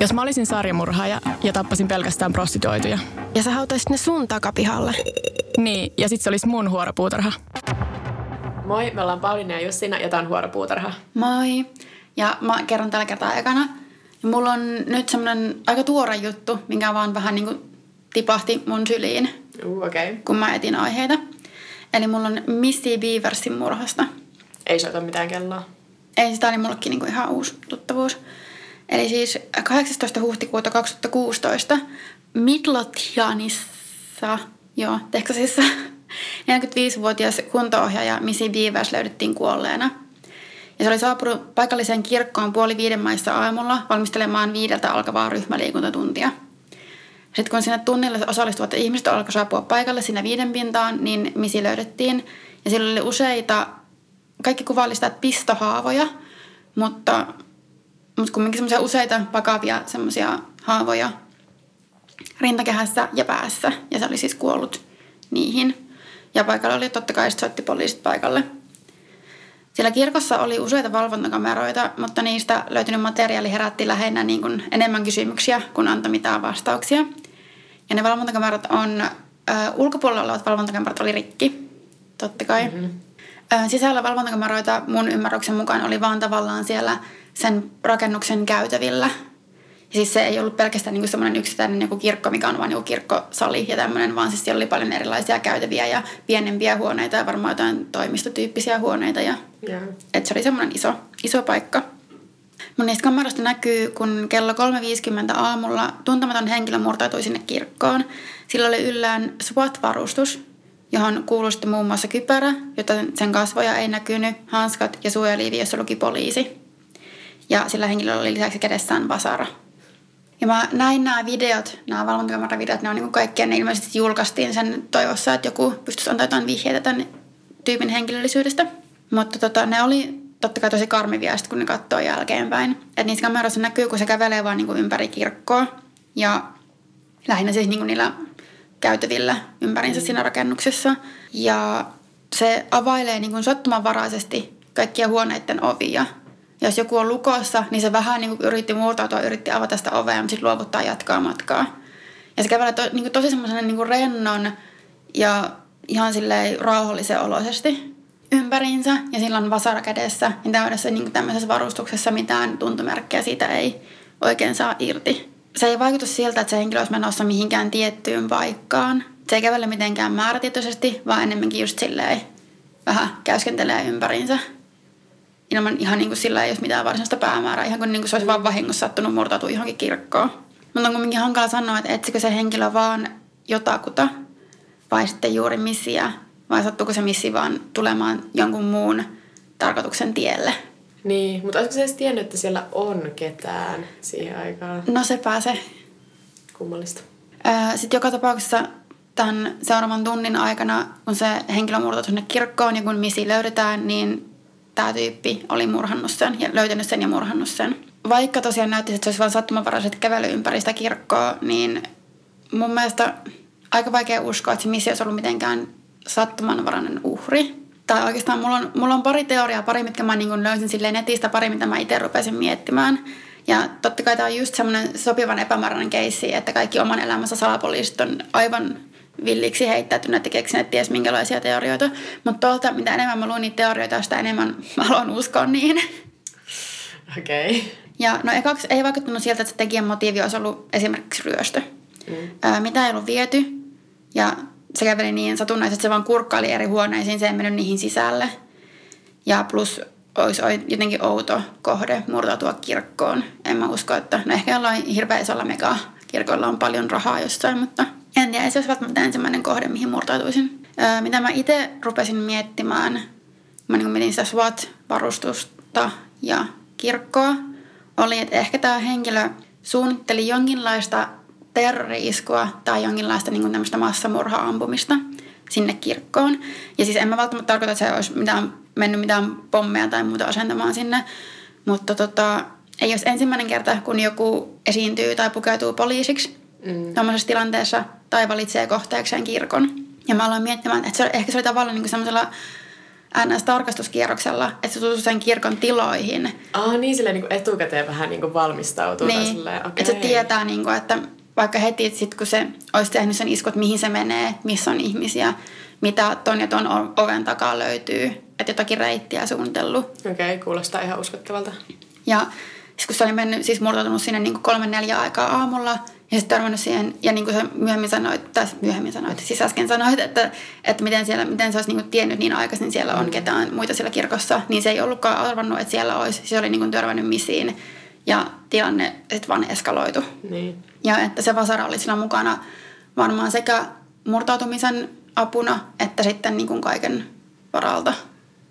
Jos mä olisin sarjamurhaaja ja tappasin pelkästään prostituoituja. Ja sä hautaisit ne sun takapihalle. Niin, ja sit se olisi mun huoropuutarha. Moi, me ollaan Pauliina ja Jussina ja tää on huoropuutarha. Moi. Ja mä kerron tällä kertaa ekana. Ja mulla on nyt semmonen aika tuore juttu, minkä vaan vähän niinku tipahti mun syliin, Uh, okei. Okay. kun mä etin aiheita. Eli mulla on Missy Beaversin murhasta. Ei soita mitään kelloa. Ei, sitä oli mullekin niinku ihan uusi tuttavuus. Eli siis 18. huhtikuuta 2016 Midlothianissa, joo, Texasissa, 45-vuotias kunto-ohjaaja Missy Beavers löydettiin kuolleena. Ja se oli saapunut paikalliseen kirkkoon puoli viiden maissa aamulla valmistelemaan viideltä alkavaa ryhmäliikuntatuntia. Sitten kun sinne tunnille osallistuvat ihmiset alkoi saapua paikalle sinne viiden pintaan, niin Misi löydettiin. Ja sillä oli useita, kaikki kuvallistavat pistohaavoja, mutta, mutta kumminkin semmoisia useita vakavia semmoisia haavoja rintakehässä ja päässä. Ja se oli siis kuollut niihin. Ja paikalla oli totta kai soitti poliisit paikalle. Siellä kirkossa oli useita valvontakameroita, mutta niistä löytynyt materiaali herätti lähinnä niin kuin enemmän kysymyksiä kuin antoi mitään vastauksia. Ja ne valvontakamerat on, ö, ulkopuolella olevat valvontakamerat oli rikki, totta kai. Mm-hmm. Ö, sisällä valvontakameroita mun ymmärryksen mukaan oli vaan tavallaan siellä sen rakennuksen käytävillä. Ja siis se ei ollut pelkästään niinku semmoinen yksittäinen niinku kirkko, mikä on vain niinku kirkkosali ja tämmöinen, vaan siis siellä oli paljon erilaisia käytäviä ja pienempiä huoneita ja varmaan jotain toimistotyyppisiä huoneita. Ja, Joo. et se oli semmoinen iso, iso paikka. Mun niistä kameroista näkyy, kun kello 3.50 aamulla tuntematon henkilö murtautui sinne kirkkoon. Sillä oli yllään SWAT-varustus, johon kuului sitten muun muassa kypärä, jota sen kasvoja ei näkynyt, hanskat ja suojaliivi, jossa luki poliisi. Ja sillä henkilöllä oli lisäksi kädessään vasara. Ja mä näin nämä videot, nämä valvontakameravideot, ne on niin kaikkia, ne ilmeisesti julkaistiin sen toivossa, että joku pystyisi antaa jotain vihjeitä tämän tyypin henkilöllisyydestä. Mutta tota, ne oli totta kai tosi karmivia, sit kun ne katsoo jälkeenpäin. Että niissä kameroissa näkyy, kun se kävelee vaan niin ympäri kirkkoa. Ja lähinnä siis niin niillä käytävillä ympärinsä siinä rakennuksessa. Ja se availee niin sattumanvaraisesti kaikkia huoneiden ovia. Ja jos joku on lukossa, niin se vähän niin yritti murtautua, yritti avata sitä ovea, mutta sitten luovuttaa jatkaa matkaa. Ja se kävelee to, niin tosi semmoisen niin rennon ja ihan silleen rauhallisen oloisesti ympäriinsä. Ja sillä on vasara kädessä, niin täydessä niin tämmöisessä varustuksessa mitään tuntomerkkejä siitä ei oikein saa irti. Se ei vaikuta siltä, että se henkilö olisi menossa mihinkään tiettyyn paikkaan. Se ei kävele mitenkään määrätietoisesti, vaan enemmänkin just silleen vähän käyskentelee ympäriinsä ilman ihan niin kuin sillä ei olisi mitään varsinaista päämäärää, ihan kuin, niin kuin se olisi vaan vahingossa sattunut murtautua johonkin kirkkoon. Mutta on kuitenkin hankala sanoa, että etsikö se henkilö vaan jotakuta vai sitten juuri missiä, vai sattuuko se missi vaan tulemaan jonkun muun tarkoituksen tielle. Niin, mutta olisiko se edes tiennyt, että siellä on ketään siihen aikaan? No se pääsee. Kummallista. Sitten joka tapauksessa tämän seuraavan tunnin aikana, kun se henkilö murtautuu sinne kirkkoon ja kun missi löydetään, niin tämä tyyppi oli murhannut sen ja löytänyt sen ja murhannut sen. Vaikka tosiaan näytti, että se olisi vain sattumanvaraiset kävely ympäri sitä kirkkoa, niin mun mielestä aika vaikea uskoa, että se missi olisi ollut mitenkään sattumanvarainen uhri. Tai oikeastaan mulla on, mulla on pari teoriaa, pari mitkä mä niin löysin silleen netistä, pari mitä mä itse rupesin miettimään. Ja totta kai tämä on just semmoinen sopivan epämääräinen keissi, että kaikki oman elämänsä salapoliisit on aivan villiksi heittäytyneet ja keksineet ties minkälaisia teorioita. Mutta tuolta, mitä enemmän mä luin niitä teorioita, sitä enemmän mä haluan uskoa niihin. Okei. Okay. Ja no ekaksi ei vaikuttanut sieltä, että se tekijän motiivi olisi ollut esimerkiksi ryöstö. Mm. Ää, mitä ei ollut viety. Ja se käveli niin satunnaisesti, että se vaan kurkkaili eri huoneisiin, se ei mennyt niihin sisälle. Ja plus olisi jotenkin outo kohde murtautua kirkkoon. En mä usko, että no ehkä jollain hirveä isolla mega kirkoilla on paljon rahaa jossain, mutta en tiedä, se olisi välttämättä ensimmäinen kohde, mihin murtautuisin. Öö, mitä mä itse rupesin miettimään, mä niin mietin sitä SWAT-varustusta ja kirkkoa, oli, että ehkä tämä henkilö suunnitteli jonkinlaista terrori-iskua tai jonkinlaista niin tämmöistä massamurha-ampumista sinne kirkkoon. Ja siis en mä välttämättä tarkoita, että se olisi mitään, mennyt mitään pommeja tai muuta asentamaan sinne, mutta tota, ei olisi ensimmäinen kerta, kun joku esiintyy tai pukeutuu poliisiksi mm. tuommoisessa tilanteessa tai valitsee kohteekseen kirkon. Ja mä aloin miettimään, että se, ehkä se oli tavallaan niin semmoisella NS-tarkastuskierroksella, että se tutustuu sen kirkon tiloihin. Ah, niin silleen niin kuin etukäteen vähän niin kuin valmistautuu. Niin, silleen, että se tietää, niin kuin, että vaikka heti, sit kun se olisi tehnyt sen iskut, mihin se menee, missä on ihmisiä, mitä ton ja ton oven takaa löytyy, että jotakin reittiä suunnitellut. Okei, okay, kuulostaa ihan uskottavalta. Ja siis kun se oli mennyt, siis murtautunut sinne niin kolme neljä aikaa aamulla ja sitten törmännyt siihen, ja niin kuin sä myöhemmin sanoit, tai myöhemmin sanoit, siis äsken sanoit, että, että miten, siellä, miten se olisi niin kuin tiennyt niin aikaisin siellä on ketään muita siellä kirkossa, niin se ei ollutkaan arvannut, että siellä olisi. Se oli niin kuin törmännyt missiin ja tilanne sitten vaan eskaloitu. Niin. Ja että se vasara oli siinä mukana varmaan sekä murtautumisen apuna että sitten niin kuin kaiken varalta.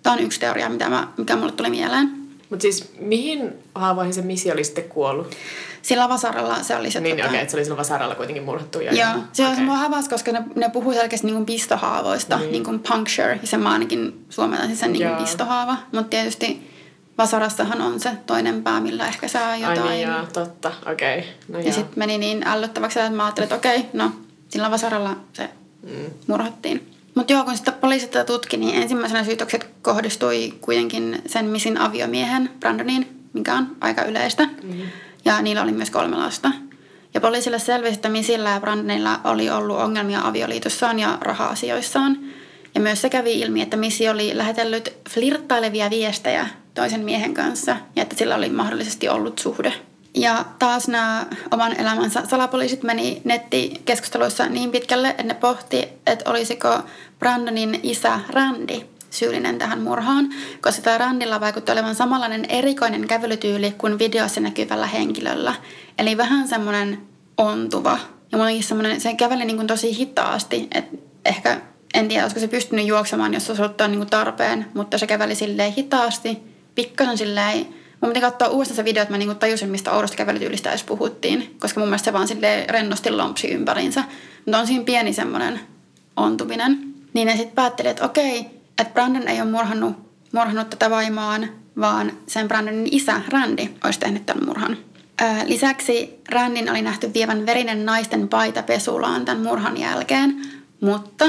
Tämä on yksi teoria, mitä mä, mikä mulle tuli mieleen. Mutta siis mihin haavoihin se missi oli sitten kuollut? Sillä vasaralla se oli se... Niin, okei, tota, okay, että se oli silloin vasaralla kuitenkin murhattu. Ja Joo, se okay. Okei. mua häväsi, koska ne, ne puhuu selkeästi niin kuin pistohaavoista, Niin. niin. niin kuin puncture, ja se mä ainakin suomentaisin sen niin kuin pistohaava. Mutta tietysti vasarassahan on se toinen pää, millä ehkä saa jotain. Ai niin, joo, totta. Okei. Okay. No ja sitten meni niin ällöttäväksi, että mä ajattelin, että okei, no sillä vasaralla se mm. murhattiin. Mutta joo, kun sitten poliisit tätä tutki, niin ensimmäisenä syytökset kohdistui kuitenkin sen misin aviomiehen Brandoniin, mikä on aika yleistä. Mm. Ja niillä oli myös kolme lasta. Ja poliisille selvisi, että Misillä ja Brandonilla oli ollut ongelmia avioliitossaan ja raha-asioissaan. Ja myös se kävi ilmi, että Missy oli lähetellyt flirttailevia viestejä toisen miehen kanssa ja että sillä oli mahdollisesti ollut suhde. Ja taas nämä oman elämänsä salapoliisit meni nettikeskusteluissa niin pitkälle, että ne pohti, että olisiko Brandonin isä Randy syyllinen tähän murhaan, koska tämä Randilla vaikutti olevan samanlainen erikoinen kävelytyyli kuin videossa näkyvällä henkilöllä. Eli vähän semmoinen ontuva. Ja semmoinen, se käveli niin kuin tosi hitaasti, että ehkä en tiedä, olisiko se pystynyt juoksemaan, jos se olisi ollut niin kuin tarpeen, mutta se käveli silleen hitaasti, pikkasen silleen Mun piti katsoa uudestaan se video, että mä niinku tajusin, mistä oudosta kävelytyylistä edes puhuttiin. Koska mun mielestä se vaan silleen rennosti lompsi ympärinsä. Mutta on siinä pieni semmoinen ontuminen. Niin ne sitten päätteli, että okei, että Brandon ei ole murhannut, murhannut tätä vaimaan, vaan sen Brandonin isä Randy olisi tehnyt tämän murhan. Lisäksi Randin oli nähty vievän verinen naisten paita pesulaan tämän murhan jälkeen, mutta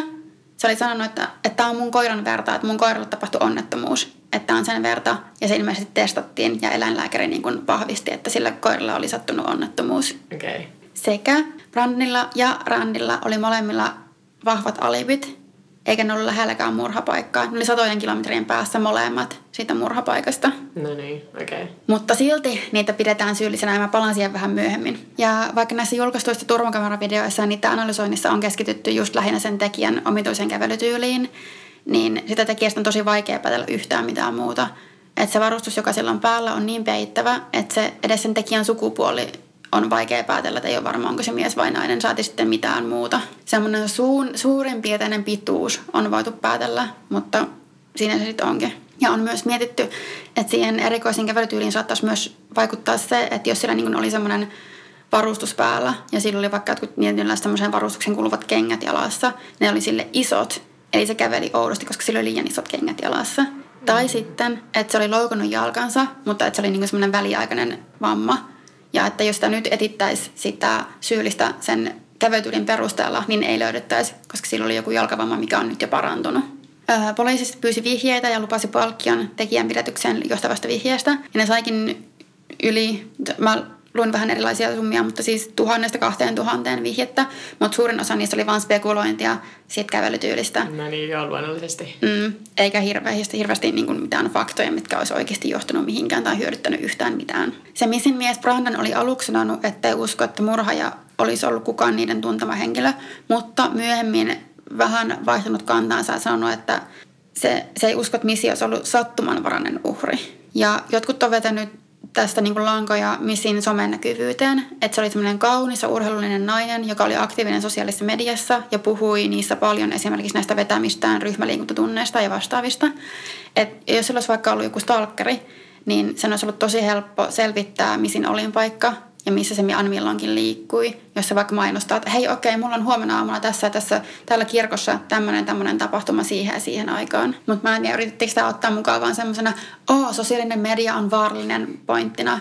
se oli sanonut, että tämä on mun koiran verta, että mun koiralle tapahtui onnettomuus, että on sen verta. Ja se ilmeisesti testattiin ja eläinlääkäri niin kuin vahvisti, että sillä koiralla oli sattunut onnettomuus. Okay. Sekä Brandilla ja Randilla oli molemmilla vahvat alibit, eikä ne ollut lähelläkään murhapaikkaa. Ne oli satojen kilometrien päässä molemmat siitä murhapaikasta. No niin, okei. Okay. Mutta silti niitä pidetään syyllisenä ja mä palaan siihen vähän myöhemmin. Ja vaikka näissä julkaistuissa turvakameravideoissa niitä analysoinnissa on keskitytty just lähinnä sen tekijän omituiseen kävelytyyliin, niin sitä tekijästä on tosi vaikea päätellä yhtään mitään muuta. Että se varustus, joka sillä on päällä, on niin peittävä, että se edes sen tekijän sukupuoli on vaikea päätellä, että ei ole varma, onko se mies vai nainen, saati sitten mitään muuta. Semmoinen suun, suurin piirteinen pituus on voitu päätellä, mutta siinä se sitten onkin. Ja on myös mietitty, että siihen erikoisiin kävelytyyliin saattaisi myös vaikuttaa se, että jos siellä niin oli semmoinen varustus päällä ja sillä oli vaikka jotkut tietynlaiset varustuksen kuuluvat kengät jalassa, ne oli sille isot, eli se käveli oudosti, koska sillä oli liian isot kengät jalassa. Mm. Tai sitten, että se oli loukannut jalkansa, mutta että se oli niin semmoinen väliaikainen vamma. Ja että jos sitä nyt etittäisi sitä syyllistä sen kävelytyylin perusteella, niin ei löydettäisi, koska sillä oli joku jalkavamma, mikä on nyt jo parantunut. Öö, poliisi pyysi vihjeitä ja lupasi palkkion tekijän pidätykseen johtavasta vihjeestä. Ja ne saikin yli, mä luin vähän erilaisia summia, mutta siis tuhannesta kahteen tuhanteen vihjettä. Mutta suurin osa niistä oli vain spekulointia siitä kävelytyylistä. No niin, joo, luonnollisesti. Mm, eikä hirveästi, hirveästi niin kuin mitään faktoja, mitkä olisi oikeasti johtanut mihinkään tai hyödyttänyt yhtään mitään. Se missin mies Brandon oli aluksi sanonut, ettei usko, että murhaaja olisi ollut kukaan niiden tuntema henkilö, mutta myöhemmin vähän vaihtanut kantaansa ja sanonut, että se, se ei usko, että missi olisi ollut sattumanvarainen uhri. Ja jotkut on vetänyt tästä niin kuin Missin somen näkyvyyteen. Että se oli semmoinen kaunis ja urheilullinen nainen, joka oli aktiivinen sosiaalisessa mediassa ja puhui niissä paljon esimerkiksi näistä vetämistään, ryhmäliikuntatunneista ja vastaavista. Et jos sillä olisi vaikka ollut joku stalkeri, niin sen olisi ollut tosi helppo selvittää Missin olinpaikka ja missä se aina milloinkin liikkui. Jos se vaikka mainostaa, että hei okei, mulla on huomenna aamulla tässä tässä täällä kirkossa tämmöinen tämmöinen tapahtuma siihen ja siihen aikaan. Mutta mä en tiedä, yritettekö sitä ottaa mukaan vaan semmoisena, oo, sosiaalinen media on vaarallinen pointtina.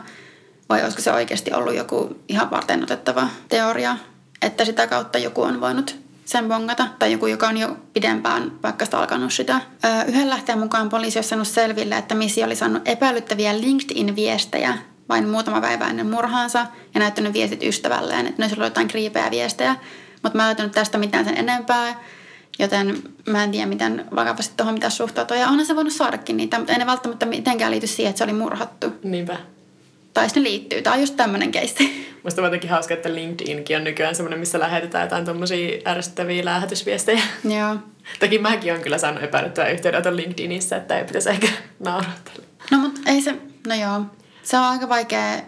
Vai olisiko se oikeasti ollut joku ihan varten otettava teoria, että sitä kautta joku on voinut sen bongata, tai joku, joka on jo pidempään vaikka sitä alkanut sitä. Öö, yhden lähteen mukaan poliisi olisi saanut selville, että Missy oli saanut epäilyttäviä LinkedIn-viestejä vain muutama päivä ennen murhaansa ja näyttänyt viestit ystävälleen, että ne olisi ollut jotain kriipeä viestejä. Mutta mä en löytänyt tästä mitään sen enempää, joten mä en tiedä, miten vakavasti tuohon mitä suhtautua. Ja onhan se voinut saadakin niitä, mutta ei ne välttämättä mitenkään liity siihen, että se oli murhattu. Niinpä. Tai ne liittyy. Tämä on just tämmöinen keissi. Musta on jotenkin hauska, että LinkedInkin on nykyään semmoinen, missä lähetetään jotain tommosia ärsyttäviä lähetysviestejä. Joo. Toki mäkin on kyllä saanut epäilyttävää yhteydenoton LinkedInissä, että ei pitäisi ehkä nauratella. No mutta ei se, no joo. Se on aika vaikea.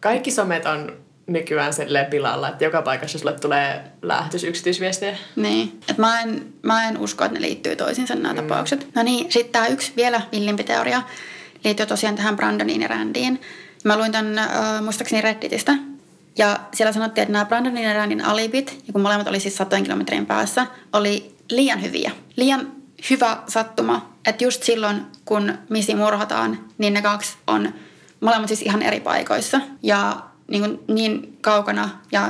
Kaikki somet on nykyään silleen pilalla, että joka paikassa sulle tulee lähetys yksityisviestejä. Niin. Et mä, en, mä en usko, että ne liittyy toisiinsa nämä mm. tapaukset. No niin, sitten tämä yksi vielä villimpi teoria liittyy tosiaan tähän Brandoniin ja Randyin. Mä luin tämän äh, muistaakseni Redditistä. Ja siellä sanottiin, että nämä Brandonin ja Randin alibit, ja kun molemmat oli siis satojen kilometrin päässä, oli liian hyviä. Liian hyvä sattuma, että just silloin, kun Missy murhataan, niin ne kaksi on molemmat siis ihan eri paikoissa. Ja niin, kuin niin kaukana ja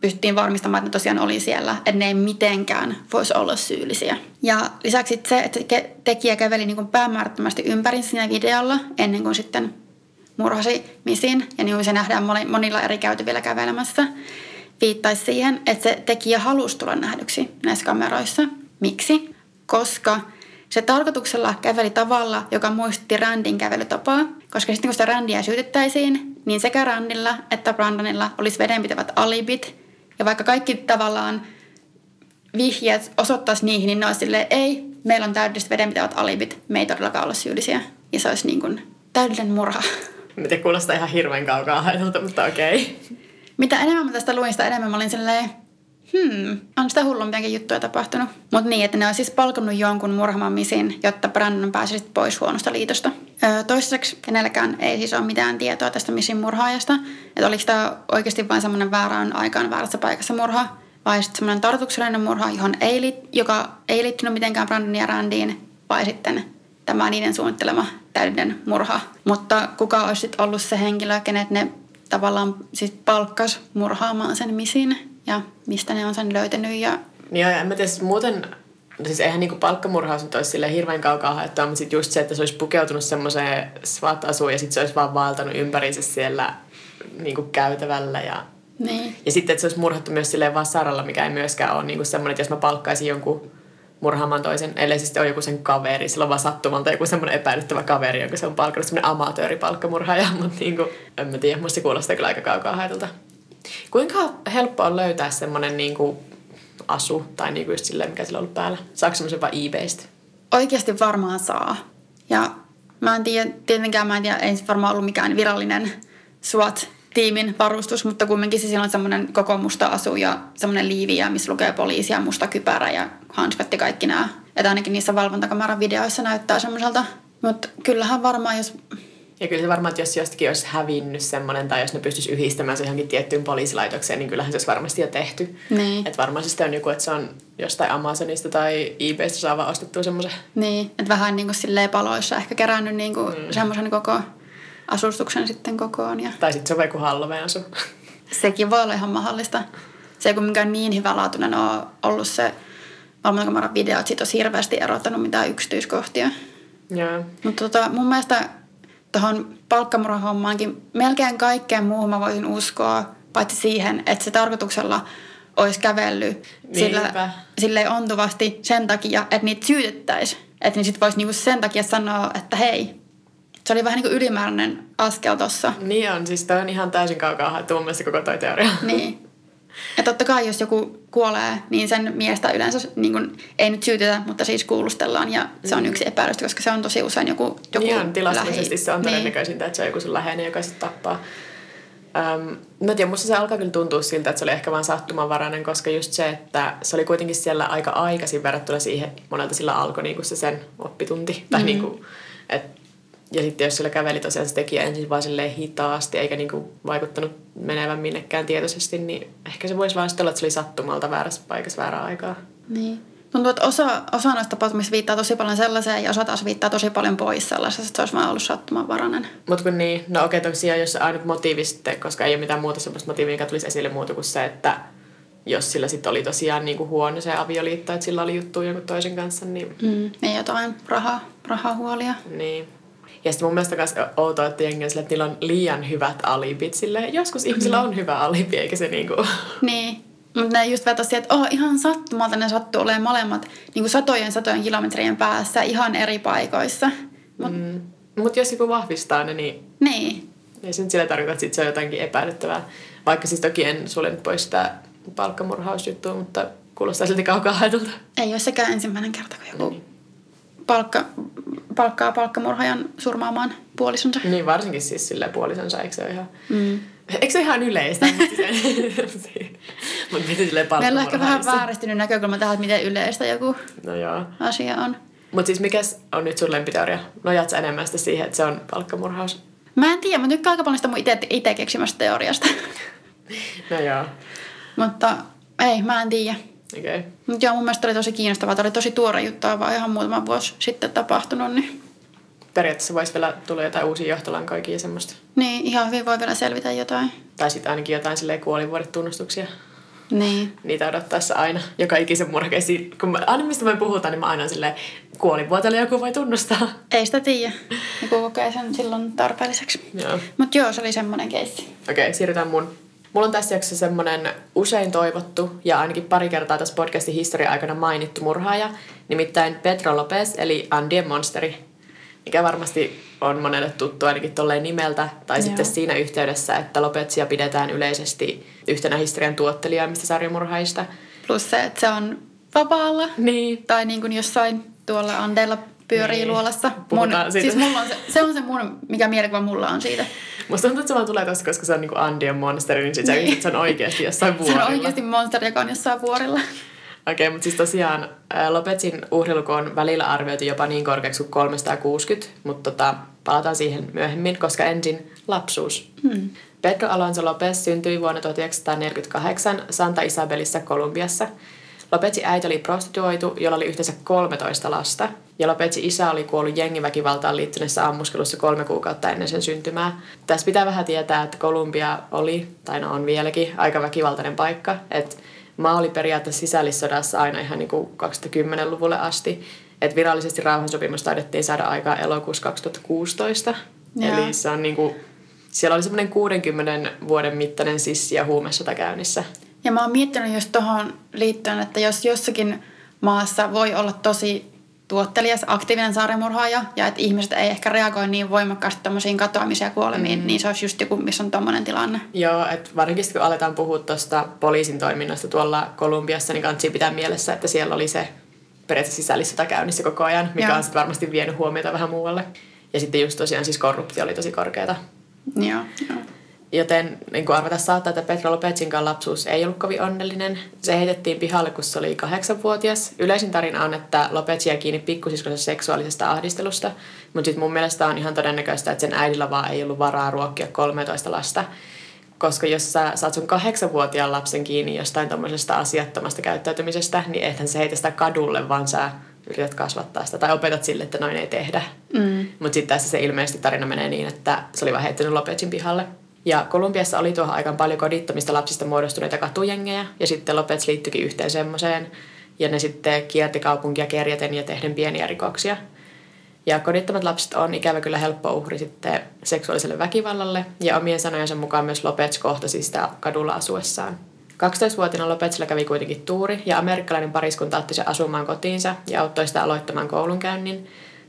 pystyttiin varmistamaan, että ne tosiaan oli siellä, että ne ei mitenkään voisi olla syyllisiä. Ja lisäksi se, että tekijä käveli niin päämäärättömästi ympäri siinä videolla ennen kuin sitten murhasi misin. Ja niin kuin se nähdään monilla eri käytävillä kävelemässä. Viittaisi siihen, että se tekijä halusi tulla nähdyksi näissä kameroissa. Miksi? Koska se tarkoituksella käveli tavalla, joka muistutti Randin kävelytapaa, koska sitten kun sitä Randia syytettäisiin, niin sekä Randilla että Brandonilla olisi vedenpitävät alibit. Ja vaikka kaikki tavallaan vihjeet osoittaisi niihin, niin ne olisi silleen, ei, meillä on täydellisesti vedenpitävät alibit, me ei todellakaan olla syyllisiä. Ja se olisi niin kuin täydellinen murha. Mitä kuulostaa ihan hirveän kaukaa haitolta, mutta okei. Okay. Mitä enemmän mä tästä luin, sitä enemmän mä olin silleen, hmm, on sitä hullumpiakin juttuja tapahtunut. Mutta niin, että ne on siis palkannut jonkun murhamaan misin, jotta Brandon pääsisi pois huonosta liitosta. Öö, toiseksi kenelläkään ei siis ole mitään tietoa tästä misin murhaajasta. Että oliko tämä oikeasti vain semmoinen väärään aikaan väärässä paikassa murha, vai sitten semmoinen tarkoituksellinen murha, johon ei li- joka ei liittynyt mitenkään Brandonin ja Randyin, vai sitten tämä niiden suunnittelema täydellinen murha. Mutta kuka olisi ollut se henkilö, kenet ne tavallaan siis palkkas murhaamaan sen misin? Ja mistä ne on sen löytänyt. Ja... Niin ja en mä tiedä, siis muuten, siis eihän niinku palkkamurhaus nyt olisi silleen hirveän kaukaa haettua, mutta sitten just se, että se olisi pukeutunut semmoiseen SWAT-asuun ja sitten se olisi vaan vaeltanut ympäriinsä siellä niinku käytävällä ja niin. Ja sitten, että se olisi murhattu myös silleen vasaralla, mikä ei myöskään ole niinku semmoinen, että jos mä palkkaisin jonkun murhaamaan toisen, ellei siis ole joku sen kaveri, sillä on vaan sattumalta joku semmoinen epäilyttävä kaveri, jonka se on palkannut semmoinen amatööripalkkamurhaaja, mutta niinku, en mä tiedä, musta se kuulostaa kyllä aika kaukaa haetulta. Kuinka helppo on löytää semmoinen niin kuin asu tai niin kuin just silleen, mikä sillä on ollut päällä? Saako semmoisen vaan eBaystä? Oikeasti varmaan saa. Ja mä en tiedä, tietenkään mä en tiedä, ei varmaan ollut mikään virallinen SWAT-tiimin varustus, mutta kumminkin se siellä on semmoinen koko musta asu ja semmoinen liivi, ja missä lukee poliisi ja musta kypärä ja hanskat ja kaikki nämä. Että ainakin niissä valvontakameran videoissa näyttää semmoiselta. Mutta kyllähän varmaan, jos ja kyllä se varmaan, että jos jostakin olisi hävinnyt semmoinen, tai jos ne pystyisi yhdistämään se johonkin tiettyyn poliisilaitokseen, niin kyllähän se olisi varmasti jo tehty. Niin. Että varmaan se on joku, että se on jostain Amazonista tai eBaystä saa vaan ostettua semmoisen. Niin, että vähän niin kuin silleen paloissa ehkä kerännyt niin kuin mm. semmoisen koko asustuksen sitten kokoon. Ja... Tai sitten se on joku Halloween asu. Sekin voi olla ihan mahdollista. Se ei kuitenkaan niin hyvälaatuinen ole ollut se valvontakamaran video, että siitä olisi hirveästi erottanut mitään yksityiskohtia. Joo. Mutta tota, mun mielestä tuohon palkkamurahommaankin melkein kaikkeen muuhun mä voisin uskoa, paitsi siihen, että se tarkoituksella olisi kävellyt sillä, silleen ontuvasti sen takia, että niitä syytettäisiin. Että niin sitten voisi niinku sen takia sanoa, että hei, se oli vähän niin kuin ylimääräinen askel tossa. Niin on, siis toi on ihan täysin kaukaa haettu mun mielestä koko toi teoria. Niin. Ja totta kai, jos joku kuolee, niin sen miestä yleensä niin kuin, ei nyt syytetä, mutta siis kuulustellaan. Ja se on mm. yksi epäilystä, koska se on tosi usein joku, joku Ihan tilastollisesti se on niin. todennäköisintä, niin. että se on joku sun läheinen, joka sitten tappaa. Um, no tiedän, musta se alkaa kyllä tuntua siltä, että se oli ehkä vain sattumanvarainen, koska just se, että se oli kuitenkin siellä aika aikaisin verrattuna siihen, monelta sillä alkoi niin se sen oppitunti. Tai mm. niin kuin, että ja sitten jos sillä käveli tosiaan se tekijä ensin vaan hitaasti, eikä niinku vaikuttanut menevän minnekään tietoisesti, niin ehkä se voisi vaan sitten olla, että se oli sattumalta väärässä paikassa väärää aikaa. Niin. Tuntuu, että osa, osa noista tapahtumista viittaa tosi paljon sellaiseen ja osa taas viittaa tosi paljon pois sellaisesta, että se olisi vaan ollut sattumanvarainen. Mutta kun niin, no okei tosiaan jos ainut motiivi sitten, koska ei ole mitään muuta sellaista motiivia, mikä tulisi esille muuta kuin se, että jos sillä sitten oli tosiaan niin kuin huono se avioliitto, että sillä oli juttu jonkun toisen kanssa, niin... Mm, ei jotain raha, rahahuolia. Niin. Ja sitten mun mielestä myös outoa, että jengi on sille, että niillä on liian hyvät alibit. Sille, joskus ihmisillä on hyvä alibi, eikä se niinku... Niin. Mutta ne just vetosi, että oh, ihan sattumalta ne sattuu olemaan molemmat niin kuin satojen satojen kilometrien päässä ihan eri paikoissa. Mutta mm. Mut jos joku vahvistaa ne, niin... Niin. Ei se nyt sillä tarkoita, että sit se on jotakin epäilyttävää. Vaikka siis toki en sulle nyt pois sitä palkkamurhausjuttua, mutta kuulostaa silti kaukaa haetulta. Ei ole sekään ensimmäinen kerta, kun joku niin. Palkka, palkkaa palkkamurhaajan surmaamaan puolisonsa. Niin, varsinkin siis sille puolisonsa, eikö se ole ihan... Mm. Eikö se ole ihan yleistä? Mutta miten silleen Meillä on ehkä vähän vääristynyt näkökulma tähän, että miten yleistä joku no joo. asia on. Mutta siis mikä on nyt sun lempiteoria? Nojaat enemmän sitä siihen, että se on palkkamurhaus? Mä en tiedä, mä tykkään aika paljon sitä mun itse keksimästä teoriasta. no joo. Mutta ei, mä en tiedä. Okay. Mutta joo, mun mielestä oli tosi kiinnostavaa. Tämä oli tosi tuore juttu, vaan ihan muutama vuosi sitten tapahtunut. Niin... Periaatteessa voisi vielä tulla jotain uusia johtolankoikin ja semmoista. Niin, ihan hyvin voi vielä selvitä jotain. Tai sitten ainakin jotain silleen kuolivuodet tunnustuksia. Niin. Niitä odottaessa aina. Joka ikisen murkeisiin. Kun mä, aina mistä me puhutaan, niin mä aina silleen, kuolivuotelle joku voi tunnustaa. Ei sitä tiedä. Joku kokee sen silloin tarpeelliseksi. Joo. Mutta joo, se oli semmoinen keissi. Okei, okay, siirrytään mun Mulla on tässä jaksossa semmoinen usein toivottu ja ainakin pari kertaa tässä podcastin historian aikana mainittu murhaaja, nimittäin Pedro Lopez eli Andien monsteri, mikä varmasti on monelle tuttu ainakin tolleen nimeltä, tai Joo. sitten siinä yhteydessä, että Lopezia pidetään yleisesti yhtenä historian tuottelijaimmista sarjamurhaista. Plus se, että se on vapaalla. Niin. Tai niin kuin jossain tuolla Andeilla pyörii niin. luolassa. Mun, siitä. Siis mulla on se, se on se mun, mikä mielikuva mulla on siitä. Musta tuntuu, että se vaan tulee tosta, koska se on niinku Andean monsteri, niin sit niin. se on oikeasti jossain vuorilla. Se on oikeasti monsteri, joka on jossain vuorilla. Okei, okay, mutta siis tosiaan Lopetsin uhriluku on välillä arvioitu jopa niin korkeaksi kuin 360, mutta tota, palataan siihen myöhemmin, koska ensin lapsuus. Hmm. Pedro Alonso Lopez syntyi vuonna 1948 Santa Isabelissa Kolumbiassa. Lopetsin äiti oli prostituoitu, jolla oli yhteensä 13 lasta, ja Lopetsin isä oli kuollut jengiväkivaltaan liittyneessä ammuskelussa kolme kuukautta ennen sen syntymää. Tässä pitää vähän tietää, että Kolumbia oli, tai no on vieläkin, aika väkivaltainen paikka, että maa oli periaatteessa sisällissodassa aina ihan niin kuin 2010-luvulle asti. Et virallisesti rauhansopimus taidettiin saada aikaa elokuussa 2016. Ja. Eli se on niin kuin, siellä oli semmoinen 60 vuoden mittainen sissi- ja huumesota käynnissä. Ja mä oon miettinyt just tuohon liittyen, että jos jossakin maassa voi olla tosi tuottelias, aktiivinen saaremurhaaja ja että ihmiset ei ehkä reagoi niin voimakkaasti tämmöisiin katoamisiin ja kuolemiin, mm. niin se olisi just joku, missä on tommonen tilanne. Joo, että varsinkin kun aletaan puhua tuosta poliisin toiminnasta tuolla Kolumbiassa, niin kannattaa pitää mielessä, että siellä oli se periaatteessa sisällissota käynnissä koko ajan, mikä Joo. on sitten varmasti vienyt huomiota vähän muualle. Ja sitten just tosiaan siis korruptio oli tosi korkeata. Joo, joo. Joten niin kuin arvata saattaa, että Petro Lopetsinkaan lapsuus ei ollut kovin onnellinen. Se heitettiin pihalle, kun se oli kahdeksanvuotias. Yleisin tarina on, että Lopetsi jäi kiinni pikkusiskonsa seksuaalisesta ahdistelusta. Mutta sitten mun mielestä on ihan todennäköistä, että sen äidillä vaan ei ollut varaa ruokkia 13 lasta. Koska jos sä saat sun kahdeksanvuotiaan lapsen kiinni jostain tuommoisesta asiattomasta käyttäytymisestä, niin eihän se heitä sitä kadulle, vaan sä yrität kasvattaa sitä tai opetat sille, että noin ei tehdä. Mm. Mutta sitten tässä se ilmeisesti tarina menee niin, että se oli vaan heittänyt Lopetsin pihalle. Ja Kolumbiassa oli tuohon aikaan paljon kodittomista lapsista muodostuneita katujengejä, ja sitten Lopez liittyikin yhteen semmoiseen, ja ne sitten kierti kaupunkia kerjäten ja tehden pieniä rikoksia. Ja kodittomat lapset on ikävä kyllä helppo uhri sitten seksuaaliselle väkivallalle, ja omien sanojensa mukaan myös Lopez kohtasi sitä kadulla asuessaan. 12-vuotiaana Lopezilla kävi kuitenkin tuuri, ja amerikkalainen pariskunta otti sen asumaan kotiinsa ja auttoi sitä aloittamaan koulunkäynnin.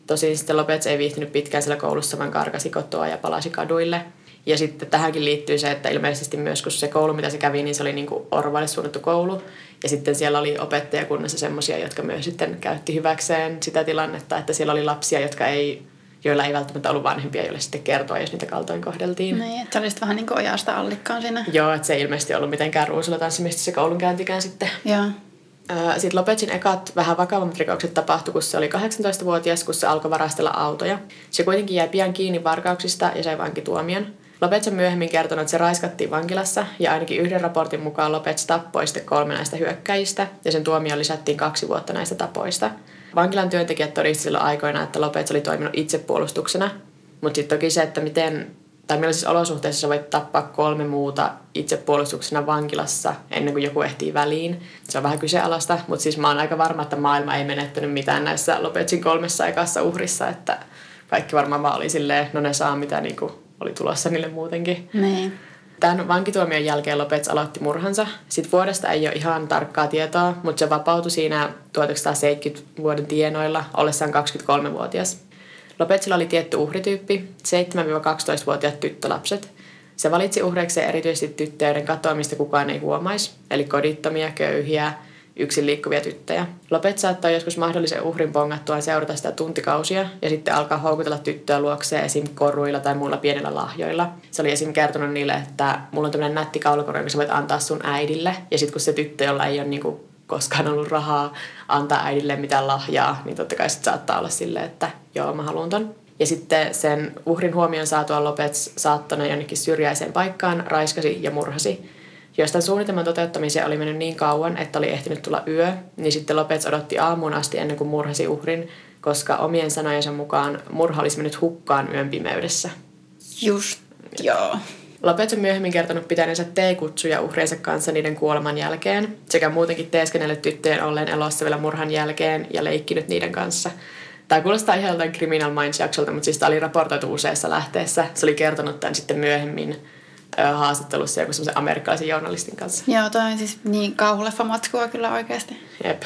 Tosin sitten Lopez ei viihtynyt pitkään siellä koulussa, vaan karkasi kotoa ja palasi kaduille – ja sitten tähänkin liittyy se, että ilmeisesti myös kun se koulu, mitä se kävi, niin se oli niin kuin Orvalle suunnattu koulu. Ja sitten siellä oli opettajakunnassa semmoisia, jotka myös sitten käytti hyväkseen sitä tilannetta, että siellä oli lapsia, jotka ei, joilla ei välttämättä ollut vanhempia, joille sitten kertoa, jos niitä kaltoin kohdeltiin. Niin, että se oli vähän niin kuin ojasta allikkaan siinä. Joo, että se ei ilmeisesti ollut mitenkään ruusulla tanssimista se koulunkäyntikään sitten. Joo. Sitten Lopetsin ekat vähän vakavammat rikokset tapahtui, kun se oli 18-vuotias, kun se alkoi varastella autoja. Se kuitenkin jäi pian kiinni varkauksista ja sai vankituomion. Lopets on myöhemmin kertonut, että se raiskattiin vankilassa ja ainakin yhden raportin mukaan Lopets tappoi sitten kolme näistä hyökkäjistä ja sen tuomio lisättiin kaksi vuotta näistä tapoista. Vankilan työntekijät todistivat silloin aikoina, että Lopets oli toiminut itsepuolustuksena, mutta sitten toki se, että miten tai millaisissa olosuhteissa sä voit tappaa kolme muuta itsepuolustuksena vankilassa ennen kuin joku ehtii väliin. Se on vähän kyseenalaista, mutta siis mä oon aika varma, että maailma ei menettänyt mitään näissä Lopetsin kolmessa ekassa uhrissa, että kaikki varmaan vaan oli silleen, no ne saa mitä niin kuin oli tulossa niille muutenkin. Niin. Tämän vankituomion jälkeen Lopets aloitti murhansa. Sitten vuodesta ei ole ihan tarkkaa tietoa, mutta se vapautui siinä 1970 vuoden tienoilla ollessaan 23-vuotias. Lopetsilla oli tietty uhrityyppi, 7-12-vuotiaat tyttölapset. Se valitsi uhreikseen erityisesti tyttöjen katoamista kukaan ei huomaisi, eli kodittomia, köyhiä, yksin liikkuvia tyttöjä. Lopet saattaa joskus mahdollisen uhrin pongattua seurata sitä tuntikausia ja sitten alkaa houkutella tyttöä luokseen esim. koruilla tai muilla pienillä lahjoilla. Se oli esim. kertonut niille, että mulla on tämmöinen nätti kaulakoru, jonka sä voit antaa sun äidille. Ja sitten kun se tyttö, jolla ei ole niinku koskaan ollut rahaa antaa äidille mitään lahjaa, niin totta kai sit saattaa olla silleen, että joo, mä haluan ton. Ja sitten sen uhrin huomion saatua Lopets saattona jonnekin syrjäiseen paikkaan, raiskasi ja murhasi. Jos tämän suunnitelman toteuttamiseen oli mennyt niin kauan, että oli ehtinyt tulla yö, niin sitten Lopets odotti aamuun asti ennen kuin murhasi uhrin, koska omien sanojensa mukaan murha olisi mennyt hukkaan yön pimeydessä. Just, joo. Lopez on myöhemmin kertonut pitäneensä teekutsuja uhreiensa kanssa niiden kuoleman jälkeen, sekä muutenkin teeskennellyt tyttöjen olleen elossa vielä murhan jälkeen ja leikkinyt niiden kanssa. Tämä kuulostaa ihan joltain Criminal Minds-jaksolta, mutta siis tämä oli raportoitu useassa lähteessä. Se oli kertonut tämän sitten myöhemmin haastattelussa joku semmoisen amerikkalaisen journalistin kanssa. Joo, toi on siis niin kauhuleffa matskua kyllä oikeasti. Jep.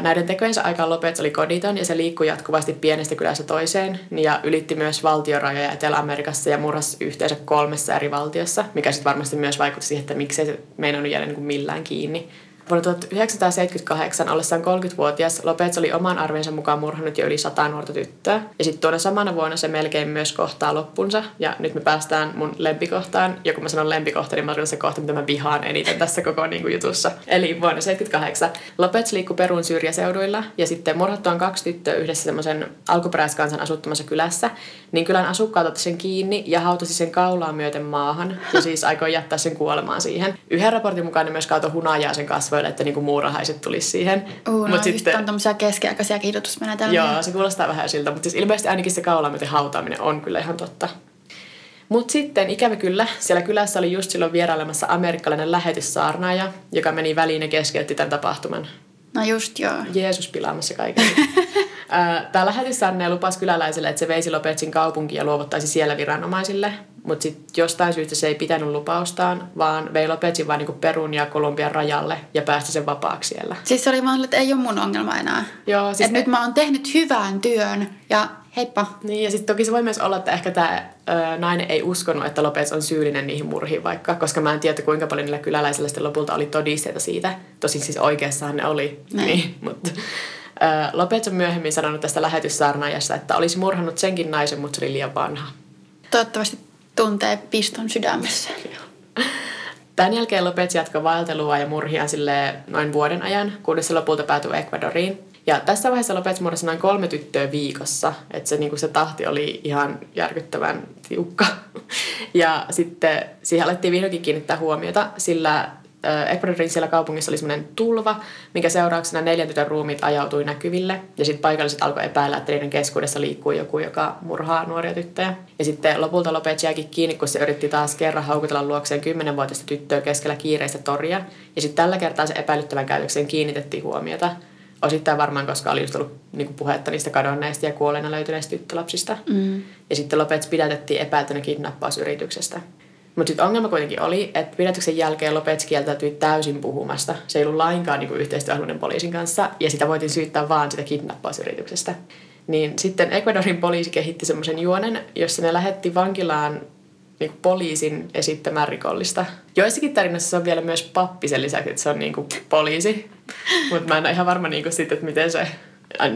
Näiden tekojensa aikaan Lopez oli koditon ja se liikkui jatkuvasti pienestä kylästä toiseen ja ylitti myös valtiorajoja Etelä-Amerikassa ja murhasi yhteensä kolmessa eri valtiossa, mikä sitten varmasti myös vaikutti siihen, että miksei se meinannut jäädä niin millään kiinni. Vuonna 1978 ollessaan 30-vuotias Lopez oli oman arvensa mukaan murhannut jo yli sata nuorta tyttöä. Ja sitten tuona samana vuonna se melkein myös kohtaa loppunsa. Ja nyt me päästään mun lempikohtaan. Ja kun mä sanon lempikohta, niin mä se kohta, mitä mä vihaan eniten tässä koko niin kuin, jutussa. Eli vuonna 1978 Lopez liikkui Perun syrjäseuduilla. Ja sitten murhattuaan kaksi tyttöä yhdessä semmoisen alkuperäiskansan asuttamassa kylässä. Niin kylän asukkaat otti sen kiinni ja hautasi sen kaulaa myöten maahan. Ja siis aikoi jättää sen kuolemaan siihen. Yhden raportin mukaan ne myös kaatoi hunajaa sen kasvoille kasvoille, että niinku muurahaiset tulisi siihen. Uh, no, sitten, on tämmöisiä keskiaikaisia kiidotusmenetelmiä. Joo, se kuulostaa vähän siltä, mutta siis ilmeisesti ainakin se kaulaamisen hautaaminen on kyllä ihan totta. Mutta sitten ikävä kyllä, siellä kylässä oli just silloin vierailemassa amerikkalainen lähetyssaarnaaja, joka meni väliin ja keskeytti tämän tapahtuman. No just joo. Jeesus pilaamassa kaiken. Tämä lähetyssaarnaaja lupasi kyläläisille, että se veisi Lopetsin kaupunkiin ja luovuttaisi siellä viranomaisille. Mutta sitten jostain syystä se ei pitänyt lupaustaan, vaan vei Lopetsin vain niinku Perun ja Kolumbian rajalle ja päästi sen vapaaksi siellä. Siis se oli vaan, että ei ole mun ongelma enää. Joo, siis Et ne... nyt mä oon tehnyt hyvän työn ja heippa. Niin, ja sitten toki se voi myös olla, että ehkä tämä nainen ei uskonut, että Lopez on syyllinen niihin murhiin vaikka, koska mä en tiedä, kuinka paljon niillä kyläläisillä sitten lopulta oli todisteita siitä. Tosin siis oikeassahan ne oli. Näin. Niin, mutta Lopez on myöhemmin sanonut tästä lähetyssaarnaajassa, että olisi murhannut senkin naisen, mutta se oli liian vanha. Toivottavasti tuntee piston sydämessä. Tämän jälkeen Lopez jatkoi vaeltelua ja murhia sille noin vuoden ajan, kunnes se lopulta päätyi Ecuadoriin. Ja tässä vaiheessa Lopez murhasi noin kolme tyttöä viikossa, että se, niin se tahti oli ihan järkyttävän tiukka. Ja sitten siihen alettiin vihdoinkin kiinnittää huomiota, sillä Ecuadorin siellä kaupungissa oli semmoinen tulva, minkä seurauksena neljän tytön ruumiit ajautui näkyville. Ja sitten paikalliset alkoi epäillä, että niiden keskuudessa liikkuu joku, joka murhaa nuoria tyttöjä. Ja sitten lopulta Lopez jääkin kiinni, kun se yritti taas kerran haukutella luokseen kymmenenvuotista tyttöä keskellä kiireistä toria. Ja sitten tällä kertaa se epäilyttävän käytökseen kiinnitettiin huomiota. Osittain varmaan, koska oli just ollut niin puhetta niistä kadonneista ja kuolleena löytyneistä tyttölapsista. Mm. Ja sitten Lopez pidätettiin epäiltynä kidnappausyrityksestä. Mutta sitten ongelma kuitenkin oli, että pidätyksen jälkeen Lopez kieltäytyi täysin puhumasta. Se ei ollut lainkaan niinku yhteistyöhaluinen poliisin kanssa ja sitä voitiin syyttää vaan sitä kidnappausyrityksestä. Niin sitten Ecuadorin poliisi kehitti semmoisen juonen, jossa ne lähetti vankilaan niinku poliisin esittämään rikollista. Joissakin tarinassa se on vielä myös pappi sen lisäksi, että se on niinku poliisi. Mutta mä en ole ihan varma niinku siitä, että miten se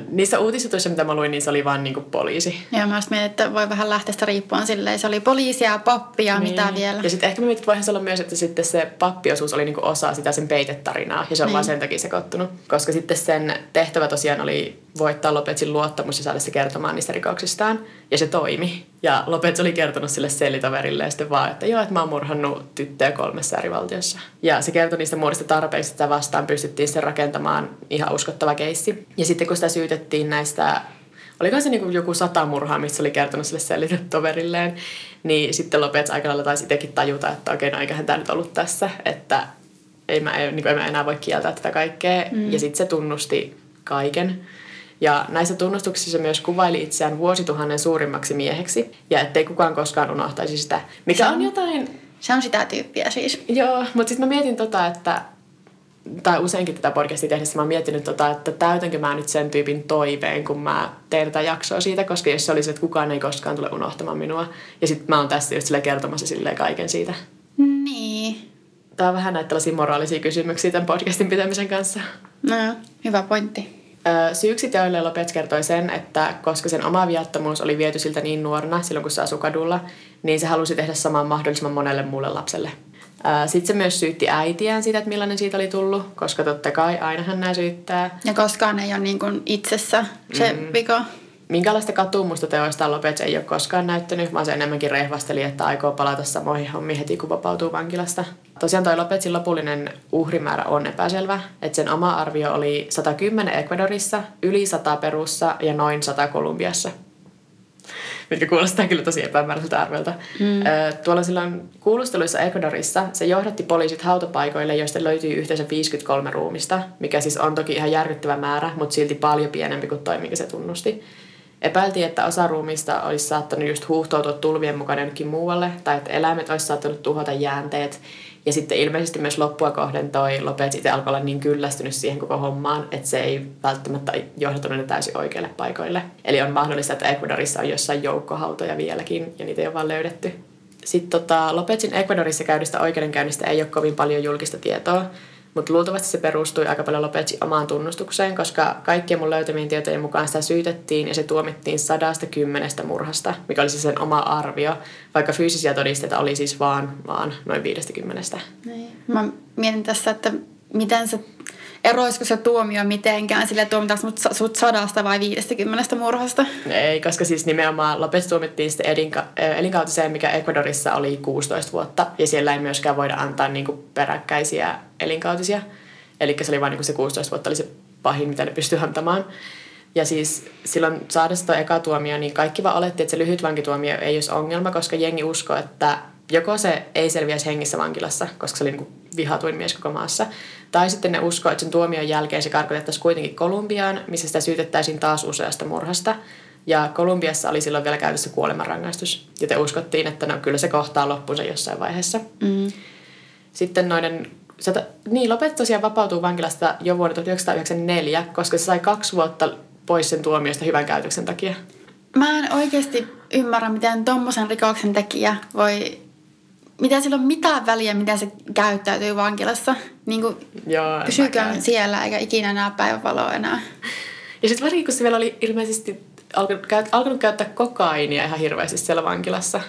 niissä uutisjutuissa, mitä mä luin, niin se oli vaan niinku poliisi. Ja mä mietin, että voi vähän lähteestä riippuen silleen. Se oli poliisia, pappia, niin. mitä vielä. Ja sitten ehkä mä mietin, että voihan olla myös, että sitten se pappiosuus oli niinku osa sitä sen peitetarinaa. Ja se on niin. vaan sen takia sekoittunut. Koska sitten sen tehtävä tosiaan oli voittaa Lopetsin luottamus ja saada se kertomaan niistä rikoksistaan. Ja se toimi. Ja Lopez oli kertonut sille sellitoverille ja sitten vaan, että joo, että mä oon murhannut tyttöjä kolmessa eri valtiossa. Ja se kertoi niistä muodista tarpeista, että vastaan pystyttiin sen rakentamaan ihan uskottava keissi. Ja sitten kun sitä syytettiin näistä olikohan se niinku joku sata murhaa, mistä oli kertonut sille selitä toverilleen, niin sitten Lopez aika lailla taisi itsekin tajuta, että okei, no eiköhän tämä nyt ollut tässä, että ei mä, niin kuin, en mä enää voi kieltää tätä kaikkea. Mm. Ja sitten se tunnusti kaiken. Ja näissä tunnustuksissa myös kuvaili itseään vuosituhannen suurimmaksi mieheksi, ja ettei kukaan koskaan unohtaisi sitä, mikä on, on jotain... Se on sitä tyyppiä siis. Joo, mutta sitten mä mietin tota, että tai useinkin tätä podcastia tehdessä mä oon miettinyt, tota, että täytänkö mä nyt sen tyypin toiveen, kun mä teen tätä jaksoa siitä, koska jos se olisi, että kukaan ei koskaan tule unohtamaan minua, ja sitten mä oon tässä just kertomassa silleen kaiken siitä. Niin. Tämä on vähän näitä tällaisia moraalisia kysymyksiä tämän podcastin pitämisen kanssa. No hyvä pointti. Syyksi teoille Lopez kertoi sen, että koska sen oma viattomuus oli viety siltä niin nuorena silloin, kun se asui kadulla, niin se halusi tehdä saman mahdollisimman monelle muulle lapselle. Sitten se myös syytti äitiään siitä, että millainen siitä oli tullut, koska totta kai ainahan nämä syyttää. Ja koskaan ei ole niin kuin itsessä se mm. vika. Minkälaista katumusta teoista Lopez ei ole koskaan näyttänyt, vaan se enemmänkin rehvasteli, että aikoo palata samoihin hommiin heti, kun vapautuu vankilasta. Tosiaan toi Lopezin lopullinen uhrimäärä on epäselvä, että sen oma arvio oli 110 Ecuadorissa, yli 100 Perussa ja noin 100 Kolumbiassa mitkä kuulostaa kyllä tosi epämääräiseltä arvelta. Mm. Tuolla silloin kuulusteluissa Ecuadorissa se johdatti poliisit hautapaikoille, joista löytyy yhteensä 53 ruumista, mikä siis on toki ihan järkyttävä määrä, mutta silti paljon pienempi kuin toi, minkä se tunnusti. Epäiltiin, että osa ruumista olisi saattanut just huuhtoutua tulvien mukaan jonnekin muualle, tai että eläimet olisi saattanut tuhota jäänteet. Ja sitten ilmeisesti myös loppua kohden toi Lopez itse alkoi olla niin kyllästynyt siihen koko hommaan, että se ei välttämättä johdattunut ne täysin oikeille paikoille. Eli on mahdollista, että Ecuadorissa on jossain joukkohautoja vieläkin, ja niitä ei ole vaan löydetty. Sitten tota, Lopezin Ecuadorissa käydystä oikeudenkäynnistä ei ole kovin paljon julkista tietoa, mutta luultavasti se perustui aika paljon Lopetsin omaan tunnustukseen, koska kaikkien mun löytämien tietojen mukaan sitä syytettiin ja se tuomittiin sadasta kymmenestä murhasta, mikä oli siis sen oma arvio, vaikka fyysisiä todisteita oli siis vaan, vaan noin viidestäkymmenestä. Niin. Mä mietin tässä, että miten se eroisiko se tuomio mitenkään, sille tuomitaanko mut, sut sadasta vai viidestäkymmenestä murhasta? Ei, koska siis nimenomaan Lopez tuomittiin sitten elinka- elinkautiseen, mikä Ecuadorissa oli 16 vuotta, ja siellä ei myöskään voida antaa niinku peräkkäisiä elinkautisia. Eli se oli vain niinku se 16 vuotta oli se pahin, mitä ne pystyi antamaan. Ja siis silloin saadessa tuo eka tuomio, niin kaikki vaan oletti, että se lyhyt vankituomio ei olisi ongelma, koska jengi uskoi, että joko se ei selviäisi hengissä vankilassa, koska se oli niin vihatuin mies koko maassa, tai sitten ne uskoo, että sen tuomion jälkeen se karkotettaisiin kuitenkin Kolumbiaan, missä sitä syytettäisiin taas useasta murhasta. Ja Kolumbiassa oli silloin vielä käytössä kuolemanrangaistus, joten uskottiin, että no, kyllä se kohtaa loppunsa jossain vaiheessa. Mm. Sitten noiden Sata, niin, Lopet tosiaan vapautuu vankilasta jo vuonna 1994, koska se sai kaksi vuotta pois sen tuomiosta hyvän käytöksen takia. Mä en oikeasti ymmärrä, miten tuommoisen rikoksen tekijä voi mitä sillä on mitään väliä, miten se käyttäytyy vankilassa. Niin kuin Joo, pysyykö siellä eikä ikinä näe päivänvaloa enää. Ja sitten varsinkin, kun se vielä oli ilmeisesti alkanut, käyt, alkanut käyttää kokainia ihan hirveästi siellä vankilassa.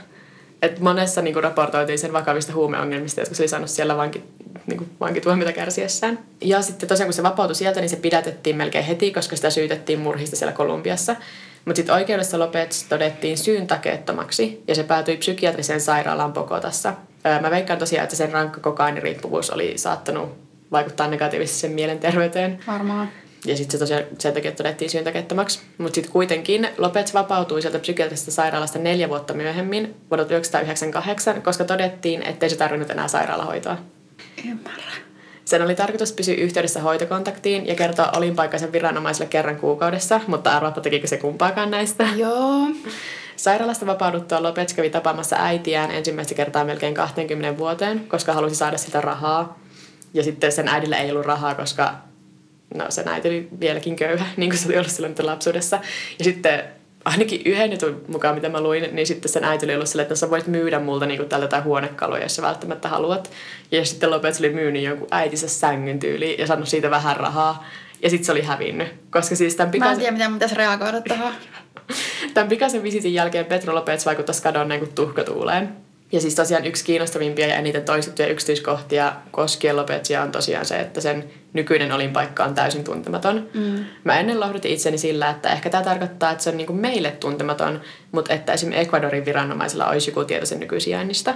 Et monessa niin kuin, raportoitiin sen vakavista huumeongelmista, jotka se oli saanut siellä vanki, niin kuin, vankituomiota kärsiessään. Ja sitten tosiaan, kun se vapautui sieltä, niin se pidätettiin melkein heti, koska sitä syytettiin murhista siellä Kolumbiassa. Mutta sitten oikeudessa Lopez todettiin syyn takeettomaksi ja se päätyi psykiatriseen sairaalaan Pokotassa. Mä veikkaan tosiaan, että sen rankka kokainiriippuvuus oli saattanut vaikuttaa negatiivisesti sen mielenterveyteen. Varmaan. Ja sitten se tosiaan sen takia todettiin syyn takeettomaksi. Mutta sitten kuitenkin Lopez vapautui sieltä psykiatrisesta sairaalasta neljä vuotta myöhemmin, vuonna 1998, koska todettiin, ettei se tarvinnut enää sairaalahoitoa. Ymmärrän. Sen oli tarkoitus pysyä yhteydessä hoitokontaktiin ja kertoa olinpaikkaisen viranomaisille kerran kuukaudessa, mutta arvaappa tekikö se kumpaakaan näistä. Joo. Sairaalasta vapauduttua Lopez kävi tapaamassa äitiään ensimmäistä kertaa melkein 20 vuoteen, koska halusi saada sitä rahaa. Ja sitten sen äidillä ei ollut rahaa, koska no, sen äiti oli vieläkin köyhä, niin kuin se oli ollut silloin lapsuudessa. Ja sitten ainakin yhden jutun mukaan, mitä mä luin, niin sitten sen äiti oli ollut silleen, että sä voit myydä multa niin kuin tältä huonekaluja, jos sä välttämättä haluat. Ja sitten Lopez oli myynyt jonkun äitinsä sängyn tyyliin ja saanut siitä vähän rahaa. Ja sitten se oli hävinnyt. Koska siis tämän pikaisen... Mä en tiedä, miten mun pitäisi reagoida tähän. tämän pikaisen visitin jälkeen Petro Lopez vaikuttaisi kadonneen kuin tuhkatuuleen. Ja siis tosiaan yksi kiinnostavimpia ja eniten toistettuja yksityiskohtia koskien Lopezia on tosiaan se, että sen nykyinen olinpaikka on täysin tuntematon. Mm. Mä ennen lohdutin itseni sillä, että ehkä tämä tarkoittaa, että se on niinku meille tuntematon, mutta että esimerkiksi Ecuadorin viranomaisilla olisi joku tieto sen nykyisijainnista.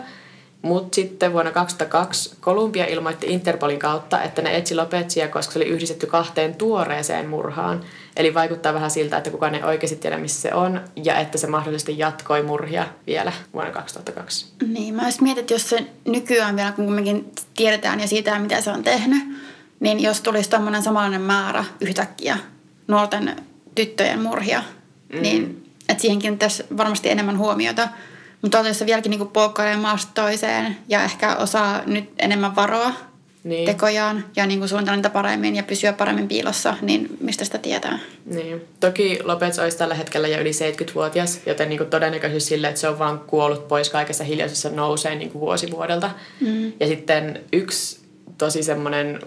Mutta sitten vuonna 2002 Kolumbia ilmoitti Interpolin kautta, että ne etsi Lopetsia, koska se oli yhdistetty kahteen tuoreeseen murhaan. Eli vaikuttaa vähän siltä, että kukaan ei oikeasti tiedä, missä se on, ja että se mahdollisesti jatkoi murhia vielä vuonna 2002. Niin, mä just mietin, että jos se nykyään vielä, kun kumminkin tiedetään ja siitä, mitä se on tehnyt, niin jos tulisi tämmöinen samanlainen määrä yhtäkkiä nuorten tyttöjen murhia, mm. niin että siihen kiinnittäisi varmasti enemmän huomiota. Mutta jos se vieläkin niinku polkkailee maasta toiseen ja ehkä osaa nyt enemmän varoa niin. tekojaan ja niinku suunnitella niitä paremmin ja pysyä paremmin piilossa, niin mistä sitä tietää? Niin. Toki Lopez olisi tällä hetkellä jo yli 70-vuotias, joten niinku todennäköisyys sille, että se on vaan kuollut pois kaikessa hiljaisessa nousee niinku vuosi vuodelta. Mm. Ja sitten yksi tosi semmoinen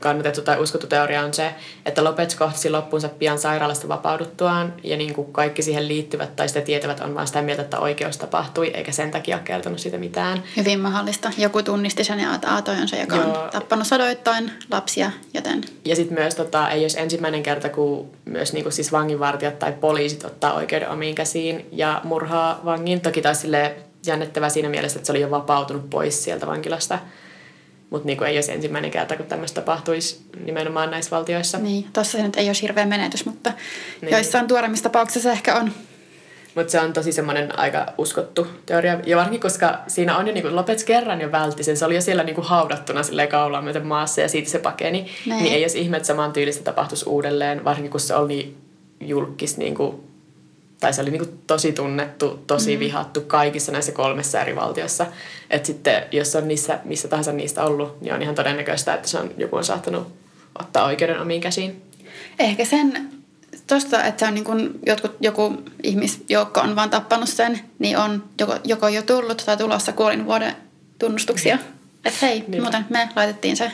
kannatettu tai uskottu teoria on se, että Lopez kohtasi loppuunsa pian sairaalasta vapauduttuaan ja niin kuin kaikki siihen liittyvät tai sitä tietävät on vain sitä mieltä, että oikeus tapahtui eikä sen takia kertonut siitä mitään. Hyvin mahdollista. Joku tunnisti sen ja että on se, joka Joo. on tappanut sadoittain lapsia, joten... Ja sitten myös tota, ei olisi ensimmäinen kerta, kun myös niin kuin siis vanginvartijat tai poliisit ottaa oikeuden omiin käsiin ja murhaa vangin. Toki taas sille jännittävää siinä mielessä, että se oli jo vapautunut pois sieltä vankilasta – mutta niin ei olisi ensimmäinen kerta, kun tämmöistä tapahtuisi nimenomaan näissä valtioissa. Niin, tuossa nyt ei ole hirveä menetys, mutta niin. joissain tuoremmissa tapauksissa ehkä on. Mutta se on tosi semmoinen aika uskottu teoria. Ja varsinkin, koska siinä on jo, niin Lopets kerran jo vältti sen. Se oli jo siellä niin kuin haudattuna silleen kaulaan myöten maassa ja siitä se pakeni. Näin. Niin ei jos ihme, että saman tyylistä tapahtuisi uudelleen. Varsinkin, kun se oli julkis niin kuin tai se oli niin kuin tosi tunnettu, tosi mm. vihattu kaikissa näissä kolmessa eri valtiossa. Että sitten jos on niissä, missä tahansa niistä ollut, niin on ihan todennäköistä, että se on, joku on saattanut ottaa oikeuden omiin käsiin. Ehkä sen tuosta, että se on niin kuin jotkut, joku ihmisjoukko on vaan tappanut sen, niin on joko, joko jo tullut tai tulossa kuolinvuoden tunnustuksia. Mm. Että hei, niin. muuten me laitettiin se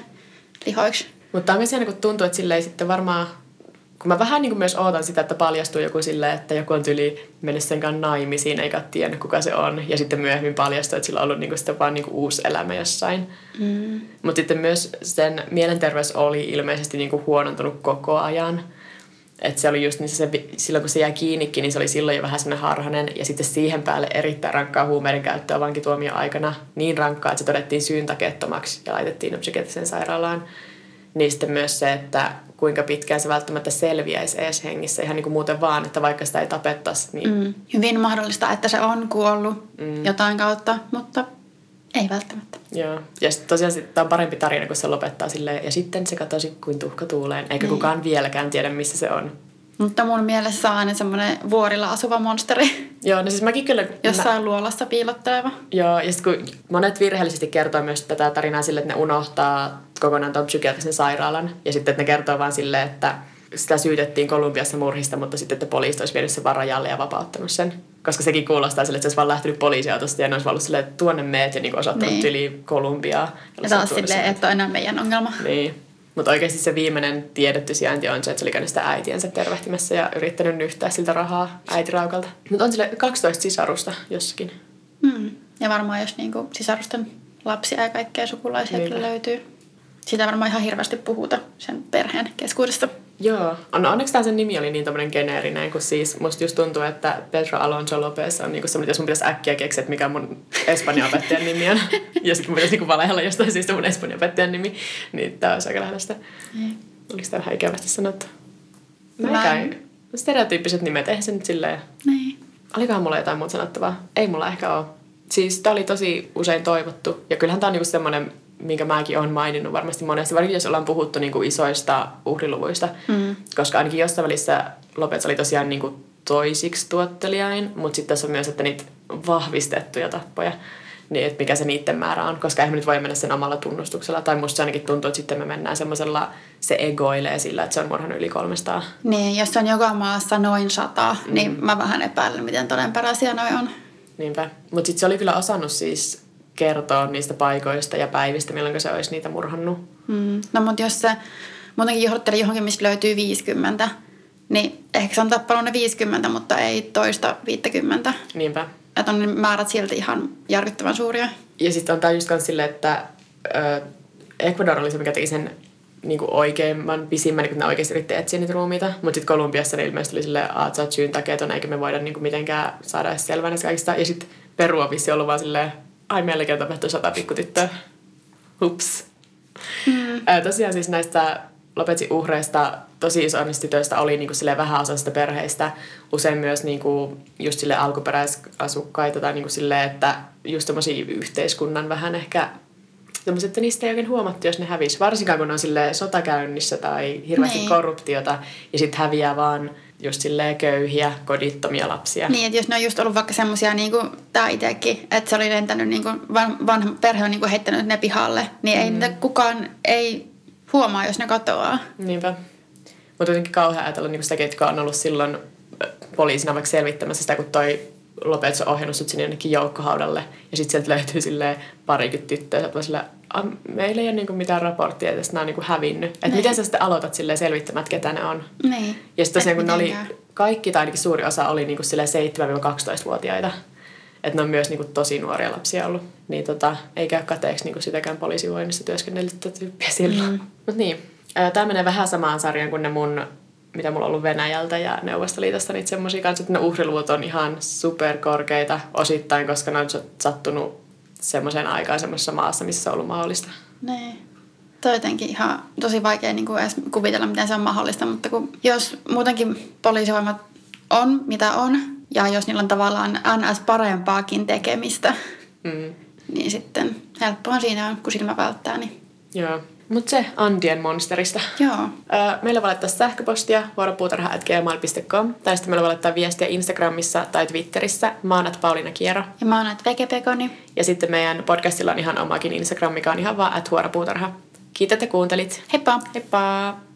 lihoiksi. Mutta on myös kun tuntuu, että sille ei sitten varmaan kun mä vähän niin kuin myös ootan sitä, että paljastuu joku silleen, että joku on tyli mennyt sen kanssa naimisiin eikä tiedä kuka se on. Ja sitten myöhemmin paljastuu, että sillä on ollut niin kuin sitten vaan niin kuin uusi elämä jossain. Mm. Mutta sitten myös sen mielenterveys oli ilmeisesti niin kuin huonontunut koko ajan. Että se oli just niin se, silloin kun se jäi kiinnikin, niin se oli silloin jo vähän semmoinen harhainen. Ja sitten siihen päälle erittäin rankkaa huumeiden käyttöä vankituomio aikana. Niin rankkaa, että se todettiin syyntakeettomaksi ja laitettiin psykiatriseen sairaalaan. Niin sitten myös se, että kuinka pitkään se välttämättä selviäisi edes hengissä ihan niin kuin muuten vaan, että vaikka sitä ei tapettaisi. Niin... Mm. Hyvin mahdollista, että se on kuollut mm. jotain kautta, mutta ei välttämättä. Joo. Ja sitten tosiaan tämä on parempi tarina, kun se lopettaa silleen, ja sitten se katosi kuin tuhka tuuleen, eikä niin. kukaan vieläkään tiedä, missä se on. Mutta mun mielestä on aina semmoinen vuorilla asuva monsteri. Joo, no siis mäkin kyllä... Jossain mä... luolassa piilotteleva. Joo, ja sitten kun monet virheellisesti kertoo myös tätä tarinaa sille, että ne unohtaa kokonaan tuon psykiatrisen sairaalan. Ja sitten että ne kertoo vaan silleen, että sitä syytettiin Kolumbiassa murhista, mutta sitten että poliisi olisi vienyt sen varajalle ja vapauttanut sen. Koska sekin kuulostaa sille, että se olisi vaan lähtenyt poliisiautosta ja ne olisi ollut silleen, että tuonne meet ja niin osoittanut niin. yli Kolumbiaa. Ja taas silleen, että on enää meidän ongelma. Niin. Mutta oikeasti se viimeinen tiedetty sijainti on se, että se oli käynyt sitä äitiensä tervehtimässä ja yrittänyt nyhtää siltä rahaa äitiraukalta. Mutta on sille 12 sisarusta jossakin. Mm. Ja varmaan jos niinku sisarusten lapsia ja kaikkea sukulaisia kyllä löytyy. Sitä varmaan ihan hirveästi puhuta sen perheen keskuudessa. Joo. On, onneksi tämä sen nimi oli niin tommonen geneerinen, kun siis musta just tuntuu, että Pedro Alonso Lopez on niinku semmoinen, jos mun pitäisi äkkiä keksiä, että mikä mun espanjan opettajan nimi on. ja sitten mun pitäisi niinku valehella jostain syystä mun espanjan opettajan nimi, niin tää olisi aika lähellä sitä. Mm. Oliko tämä vähän ikävästi sanottu? Mä Stereotyyppiset nimet, eihän se nyt silleen... Niin. Olikohan mulla jotain muuta sanottavaa? Ei mulla ehkä ole. Siis tää oli tosi usein toivottu. Ja kyllähän tää on niinku semmoinen minkä mäkin olen maininnut varmasti monesti, varsinkin jos ollaan puhuttu niin kuin isoista uhriluvuista, mm. koska ainakin jossain välissä Lopez oli tosiaan niin kuin toisiksi tuottelijain, mutta sitten tässä on myös, että niitä vahvistettuja tappoja, niin että mikä se niiden määrä on, koska eihän me nyt voi mennä sen omalla tunnustuksella, tai musta se ainakin tuntuu, että sitten me mennään semmoisella, se egoilee sillä, että se on murhannut yli 300. Niin, jos on joka maassa noin sata, mm. niin mä vähän epäilen, miten todenperäisiä noin on. Niinpä, mutta sitten se oli kyllä osannut siis kertoa niistä paikoista ja päivistä, milloin se olisi niitä murhannut. Mm. No mutta jos se muutenkin johdatteli johonkin, mistä löytyy 50, niin ehkä se on tappanut ne 50, mutta ei toista 50. Niinpä. Että on ne määrät silti ihan järkyttävän suuria. Ja sitten on tämä just silleen, että äh, Ecuador oli se, mikä teki sen niin kuin oikeimman, pisimmän, niin kun ne oikeasti yritti etsiä niitä ruumiita. Mutta sitten Kolumbiassa ne ilmeisesti oli silleen, että sä oot syyn takia, eikä me voida niin kuin mitenkään saada edes selvää näistä kaikista. Ja sitten Peru on vissi ollut vaan silleen, ai meilläkin on tapahtunut sata pikkutyttöä. Hups. Mm. tosiaan siis näistä Lopetsi uhreista tosi iso tytöistä oli niinku sille vähäosaisista perheistä, usein myös niinku just sille alkuperäisasukkaita tai niinku sille, että just yhteiskunnan vähän ehkä semmoiset, että niistä ei oikein huomattu, jos ne hävisi. Varsinkaan kun on sille sotakäynnissä tai hirveästi niin. korruptiota ja sitten häviää vaan just silleen köyhiä, kodittomia lapsia. Niin, että jos ne on just ollut vaikka semmoisia, niin kuin tämä itsekin, että se oli lentänyt, niin kuin, vanha perhe on niin kuin heittänyt ne pihalle, niin ei mm. niitä kukaan ei huomaa, jos ne katoaa. Niinpä. Mutta jotenkin kauhean ajatella niin sitä, ketkä on ollut silloin poliisina vaikka selvittämässä sitä, kun toi Lopez on ohjannut sut sinne jonnekin joukkohaudalle. Ja sitten sieltä löytyy sille parikymmentä tyttöä. Ja sille, meillä ei ole niinku mitään raporttia, että nämä on niinku hävinnyt. Että miten sä sitten aloitat sille selvittämään, että ketä ne on. Niin. Ja sitten tosiaan kun ne oli, kaikki tai ainakin suuri osa oli niinku 7-12-vuotiaita. Että ne on myös niinku tosi nuoria lapsia ollut. Niin tota, ei käy kateeksi niinku sitäkään poliisivoinnissa työskennellyttä tyyppiä silloin. Mm. Mutta niin, tämä menee vähän samaan sarjaan kuin ne mun mitä mulla on ollut Venäjältä ja Neuvostoliitosta, niitä semmoisia kanssa, että ne uhriluvut on ihan superkorkeita osittain, koska ne on sattunut semmoiseen aikaan semmoisessa maassa, missä on ollut mahdollista. Niin. Toi jotenkin ihan tosi vaikea niin kuin edes kuvitella, miten se on mahdollista, mutta kun jos muutenkin poliisivoimat on, mitä on, ja jos niillä on tavallaan NS parempaakin tekemistä, mm. niin sitten helppoa siinä on, kun silmä välttää. Niin. Joo. Mutta se Andien monsterista. Joo. meillä voi laittaa sähköpostia vuoropuutarha.gmail.com tai sitten meillä voi laittaa viestiä Instagramissa tai Twitterissä. Mä oon Pauliina Kiero. Ja mä oon Vekepekoni. Ja sitten meidän podcastilla on ihan omakin Instagram, mikä on ihan vaan at vuoropuutarha. Kiitos, että kuuntelit. Heippa! Heippa!